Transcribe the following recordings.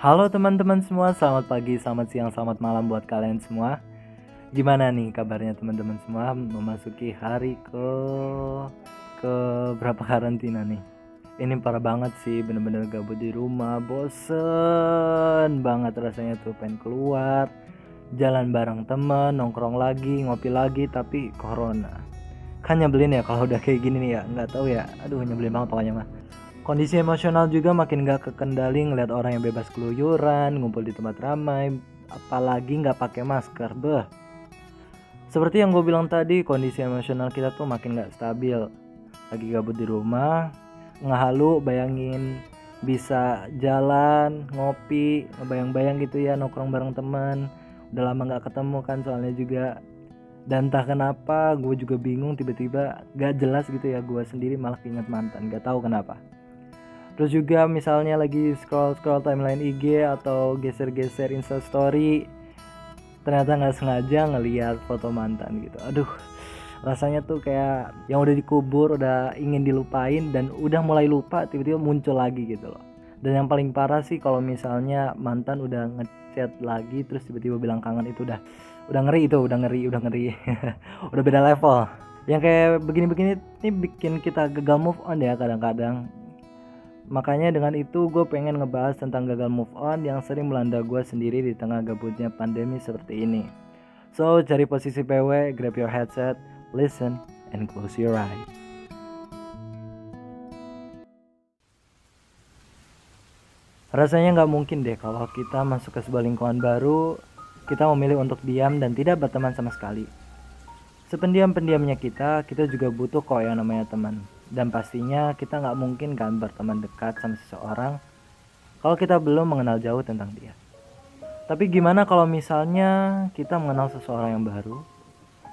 Halo teman-teman semua, selamat pagi, selamat siang, selamat malam buat kalian semua. Gimana nih kabarnya teman-teman semua memasuki hari ke ke berapa karantina nih? Ini parah banget sih, bener-bener gabut di rumah, bosen banget rasanya tuh pengen keluar, jalan bareng temen, nongkrong lagi, ngopi lagi, tapi corona. Kan nyebelin ya kalau udah kayak gini nih ya, nggak tahu ya, aduh nyebelin banget pokoknya mah. Kondisi emosional juga makin gak kekendali ngeliat orang yang bebas keluyuran, ngumpul di tempat ramai, apalagi nggak pakai masker, beh. Seperti yang gue bilang tadi, kondisi emosional kita tuh makin gak stabil. Lagi gabut di rumah, ngehalu bayangin bisa jalan, ngopi, ngebayang-bayang gitu ya, nongkrong bareng teman. Udah lama gak ketemu kan soalnya juga. Dan entah kenapa gue juga bingung tiba-tiba gak jelas gitu ya gue sendiri malah inget mantan, gak tahu kenapa. Terus juga misalnya lagi scroll-scroll timeline IG atau geser-geser Insta Story ternyata nggak sengaja ngeliat foto mantan gitu. Aduh, rasanya tuh kayak yang udah dikubur, udah ingin dilupain dan udah mulai lupa tiba-tiba muncul lagi gitu loh. Dan yang paling parah sih kalau misalnya mantan udah ngechat lagi terus tiba-tiba bilang kangen itu udah udah ngeri itu, udah ngeri, udah ngeri. udah beda level. Yang kayak begini-begini ini bikin kita gagal move on ya kadang-kadang Makanya dengan itu gue pengen ngebahas tentang gagal move on yang sering melanda gue sendiri di tengah gabutnya pandemi seperti ini. So, cari posisi PW, grab your headset, listen, and close your eyes. Rasanya nggak mungkin deh kalau kita masuk ke sebuah lingkungan baru, kita memilih untuk diam dan tidak berteman sama sekali. Sependiam-pendiamnya kita, kita juga butuh kok yang namanya teman. Dan pastinya kita nggak mungkin kan berteman dekat sama seseorang kalau kita belum mengenal jauh tentang dia. Tapi gimana kalau misalnya kita mengenal seseorang yang baru,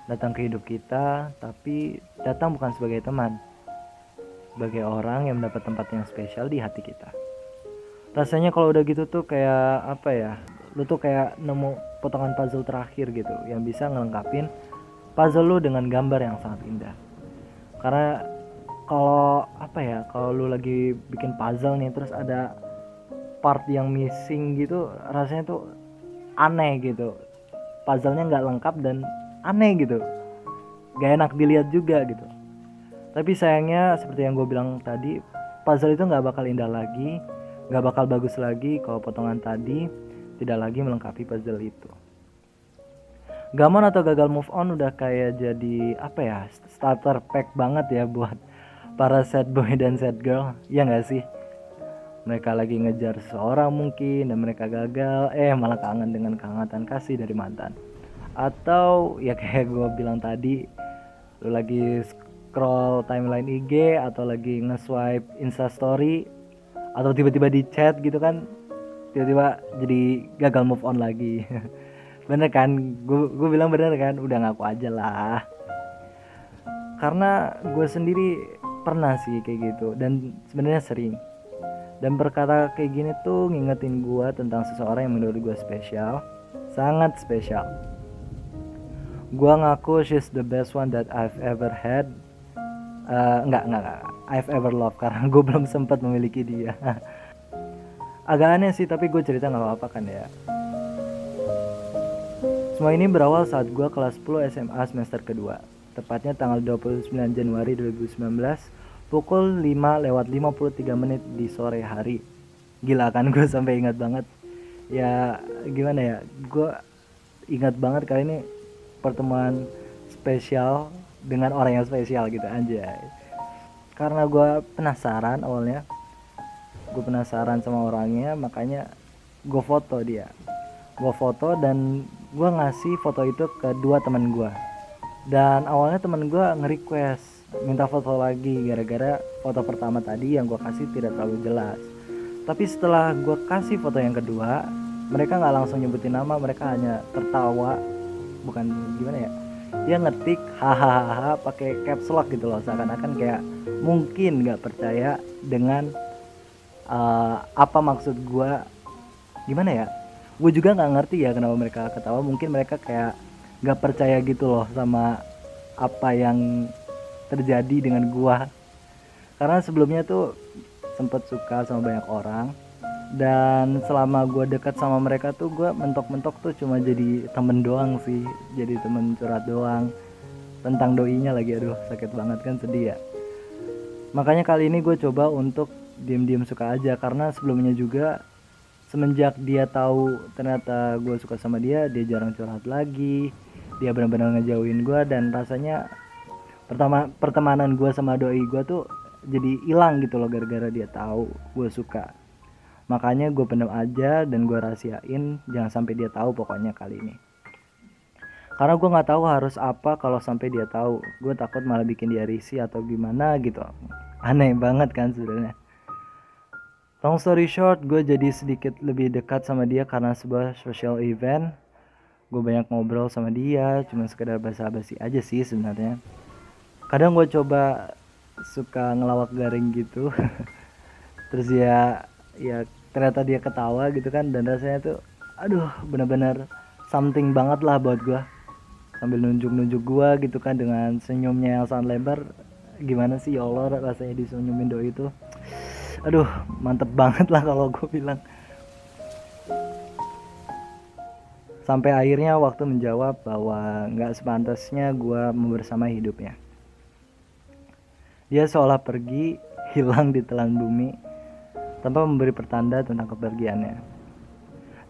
datang ke hidup kita, tapi datang bukan sebagai teman, sebagai orang yang mendapat tempat yang spesial di hati kita. Rasanya kalau udah gitu tuh kayak apa ya, lu tuh kayak nemu potongan puzzle terakhir gitu, yang bisa ngelengkapin puzzle lu dengan gambar yang sangat indah. Karena kalau apa ya, kalau lu lagi bikin puzzle nih terus ada part yang missing gitu, rasanya tuh aneh gitu. Puzzle-nya nggak lengkap dan aneh gitu. Gak enak dilihat juga gitu. Tapi sayangnya seperti yang gue bilang tadi, puzzle itu nggak bakal indah lagi, nggak bakal bagus lagi kalau potongan tadi tidak lagi melengkapi puzzle itu. Gamon atau gagal move on udah kayak jadi apa ya starter pack banget ya buat para sad boy dan sad girl. Ya nggak sih? Mereka lagi ngejar seseorang mungkin dan mereka gagal. Eh malah kangen dengan kehangatan kasih dari mantan. Atau ya kayak gue bilang tadi lu lagi scroll timeline IG atau lagi nge-swipe Insta story atau tiba-tiba di chat gitu kan tiba-tiba jadi gagal move on lagi. Bener kan? Gue gue bilang bener kan? Udah ngaku aja lah. Karena gue sendiri pernah sih kayak gitu. Dan sebenarnya sering. Dan berkata kayak gini tuh ngingetin gue tentang seseorang yang menurut gue spesial. Sangat spesial. Gue ngaku she's the best one that I've ever had. Uh, enggak, enggak enggak. I've ever loved karena gue belum sempat memiliki dia. Agak aneh sih tapi gue cerita nggak apa-apa kan ya. Semua ini berawal saat gue kelas 10 SMA semester kedua, tepatnya tanggal 29 Januari 2019, pukul 5 lewat 53 menit di sore hari. Gila kan gue sampai ingat banget. Ya gimana ya, gue ingat banget kali ini pertemuan spesial dengan orang yang spesial gitu aja. Karena gue penasaran awalnya, gue penasaran sama orangnya, makanya gue foto dia. Gue foto dan gue ngasih foto itu ke dua teman gue dan awalnya teman gue nge-request minta foto lagi gara-gara foto pertama tadi yang gue kasih tidak terlalu jelas. Tapi setelah gue kasih foto yang kedua mereka nggak langsung nyebutin nama mereka hanya tertawa. Bukan gimana ya? Dia ngetik hahaha pakai caps lock gitu loh. Seakan-akan kayak mungkin nggak percaya dengan uh, apa maksud gue gimana ya? Gue juga nggak ngerti ya kenapa mereka ketawa. Mungkin mereka kayak nggak percaya gitu loh sama apa yang terjadi dengan gue karena sebelumnya tuh sempet suka sama banyak orang dan selama gue dekat sama mereka tuh gue mentok-mentok tuh cuma jadi temen doang sih jadi temen curhat doang. Tentang doinya lagi aduh sakit banget kan sedih ya. Makanya kali ini gue coba untuk diem-diem suka aja karena sebelumnya juga semenjak dia tahu ternyata gue suka sama dia dia jarang curhat lagi dia benar-benar ngejauhin gue dan rasanya pertama pertemanan gue sama doi gue tuh jadi hilang gitu loh gara-gara dia tahu gue suka. Makanya gue pendam aja dan gue rahasiain jangan sampai dia tahu pokoknya kali ini. Karena gue nggak tahu harus apa kalau sampai dia tahu. Gue takut malah bikin dia risih atau gimana gitu. Aneh banget kan sebenarnya. Long story short gue jadi sedikit lebih dekat sama dia karena sebuah social event. Gue banyak ngobrol sama dia cuma sekedar basa-basi aja sih sebenarnya kadang gue coba suka ngelawak garing gitu. Terus ya ya ternyata dia ketawa gitu kan dan rasanya tuh aduh bener-bener something banget lah buat gue sambil nunjuk-nunjuk gue gitu kan dengan senyumnya yang sangat lebar. Gimana sih ya Allah rasanya disenyumin doi itu. Aduh mantep banget lah kalau gue bilang. Sampai akhirnya waktu menjawab bahwa nggak sepantasnya gue membersamai hidupnya dia seolah pergi hilang di telan bumi tanpa memberi pertanda tentang kepergiannya.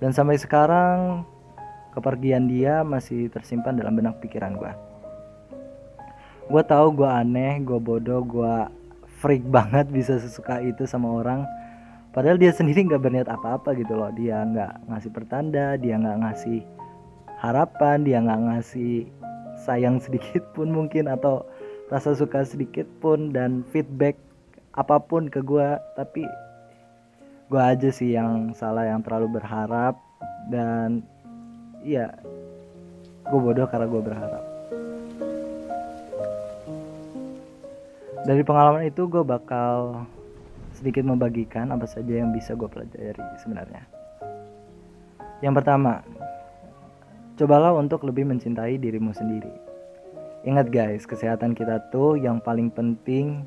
Dan sampai sekarang kepergian dia masih tersimpan dalam benak pikiran gue. Gue tahu gue aneh, gue bodoh, gue freak banget bisa sesuka itu sama orang. Padahal dia sendiri nggak berniat apa-apa gitu loh. Dia nggak ngasih pertanda, dia nggak ngasih harapan, dia nggak ngasih sayang sedikit pun mungkin atau rasa suka sedikit pun dan feedback apa pun ke gue. Tapi gue aja sih yang salah yang terlalu berharap. Dan iya gue bodoh karena gue berharap. Dari pengalaman itu gue bakal sedikit membagikan apa saja yang bisa gue pelajari sebenarnya. Yang pertama cobalah untuk lebih mencintai dirimu sendiri ingat guys kesehatan kita tuh yang paling penting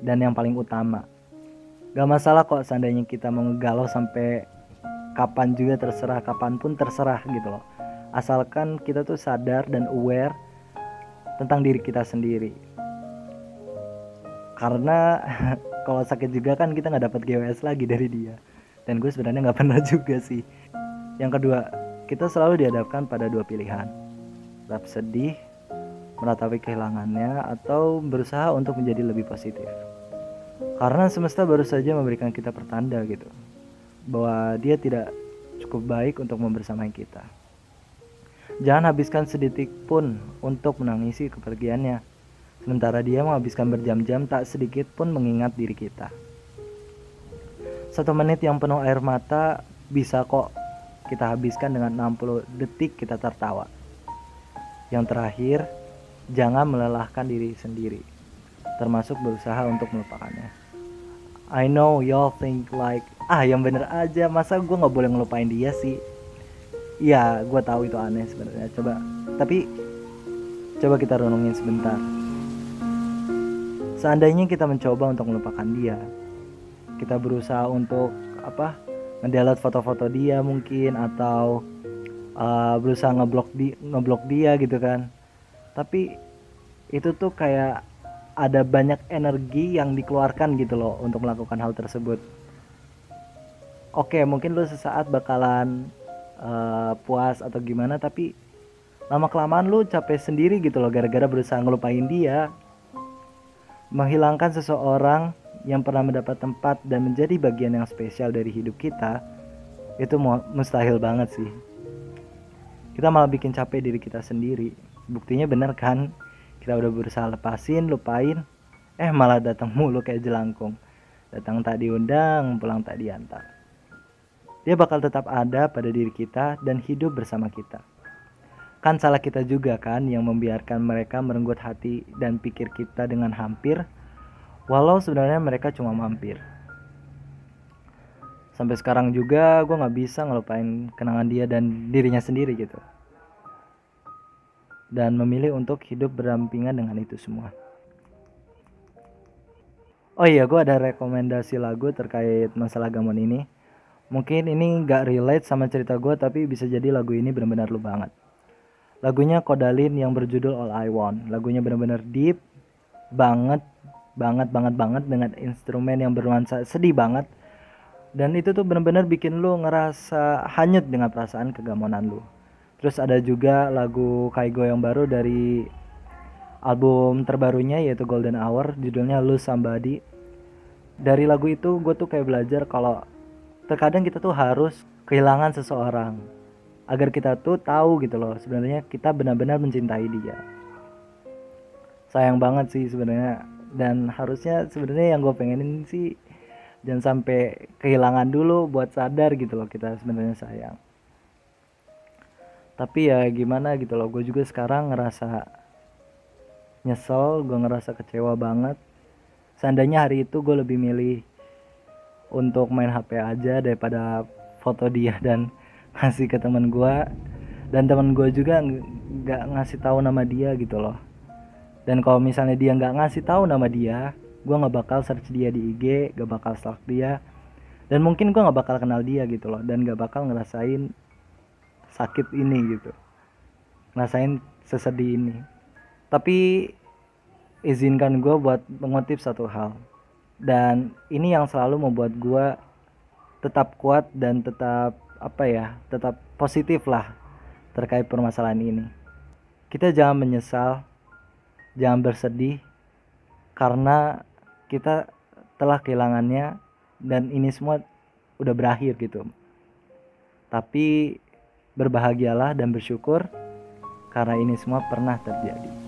dan yang paling utama Gak masalah kok seandainya kita mau ngegalau sampai kapan juga terserah, kapan pun terserah gitu loh. Asalkan kita tuh sadar dan aware tentang diri kita sendiri. Karena kalau sakit juga kan kita nggak dapat GWS lagi dari dia. Dan gue sebenarnya nggak pernah juga sih. Yang kedua, kita selalu dihadapkan pada dua pilihan. Tetap sedih, meratapi kehilangannya, atau berusaha untuk menjadi lebih positif karena semesta baru saja memberikan kita pertanda gitu bahwa dia tidak cukup baik untuk membersamai kita. Jangan habiskan sedetik pun untuk menangisi kepergiannya. Sementara dia menghabiskan berjam-jam tak sedikit pun mengingat diri kita. Satu menit yang penuh air mata bisa kok kita habiskan dengan 60 detik kita tertawa. Yang terakhir, jangan melelahkan diri sendiri termasuk berusaha untuk melupakannya. I know y'all think like ah yang bener aja masa gue nggak boleh ngelupain dia sih. Ya gue tahu itu aneh sebenarnya. Coba tapi coba kita renungin sebentar. Seandainya kita mencoba untuk melupakan dia, kita berusaha untuk apa? Ngedelete foto-foto dia mungkin atau uh, berusaha ngeblok di ngeblok dia gitu kan. Tapi itu tuh kayak ada banyak energi yang dikeluarkan gitu loh untuk melakukan hal tersebut. Oke, mungkin lu sesaat bakalan uh, puas atau gimana, tapi lama kelamaan lu capek sendiri gitu loh gara-gara berusaha ngelupain dia. Menghilangkan seseorang yang pernah mendapat tempat dan menjadi bagian yang spesial dari hidup kita itu mustahil banget sih. Kita malah bikin capek diri kita sendiri. Buktinya bener kan? Kita udah berusaha lepasin lupain. Eh malah datang mulu kayak jelangkung. Datang tak diundang pulang tak diantar. Dia bakal tetap ada pada diri kita dan hidup bersama kita. Kan salah kita juga kan yang membiarkan mereka merenggut hati dan pikir kita dengan hampir walau sebenarnya mereka cuma mampir. Sampai sekarang juga gue nggak bisa ngelupain kenangan dia dan dirinya sendiri gitu dan memilih untuk hidup berdampingan dengan itu semua. Oh iya, gue ada rekomendasi lagu terkait masalah gamon ini. mungkin ini gak relate sama cerita gue tapi bisa jadi lagu ini benar-benar lu banget lagunya Kodalin yang berjudul All I Want lagunya benar-benar deep banget banget banget banget dengan instrumen yang bernuansa sedih banget dan itu tuh benar-benar bikin lu ngerasa hanyut dengan perasaan kegamonan lu terus ada juga lagu Kaigo yang baru dari album terbarunya yaitu Golden Hour judulnya Lose Somebody. Dari lagu itu gue tuh kayak belajar kalau terkadang kita tuh harus kehilangan seseorang agar kita tuh tahu gitu loh sebenarnya kita benar-benar mencintai dia. Sayang banget sih sebenarnya dan harusnya sebenarnya yang gue pengenin sih jangan sampai kehilangan dulu buat sadar gitu loh kita sebenarnya sayang tapi ya gimana gitu loh gue juga sekarang ngerasa nyesel gue ngerasa kecewa banget. Seandainya hari itu gue lebih milih untuk main HP aja daripada foto dia dan ngasih ke teman gue dan teman gue juga nggak ngasih tahu nama dia gitu loh. Dan kalau misalnya dia nggak ngasih tahu nama dia gue nggak bakal search dia di IG gak bakal stalk dia. Dan mungkin gue nggak bakal kenal dia gitu loh dan gak bakal ngerasain sakit ini gitu. Ngerasain sesedih ini. Tapi izinkan gue buat mengutip satu hal. Dan ini yang selalu membuat gue tetap kuat dan tetap apa ya tetap positif lah terkait permasalahan ini. Kita jangan menyesal jangan bersedih karena kita telah kehilangannya dan ini semua udah berakhir gitu. Tapi berbahagialah dan bersyukur karena ini semua pernah terjadi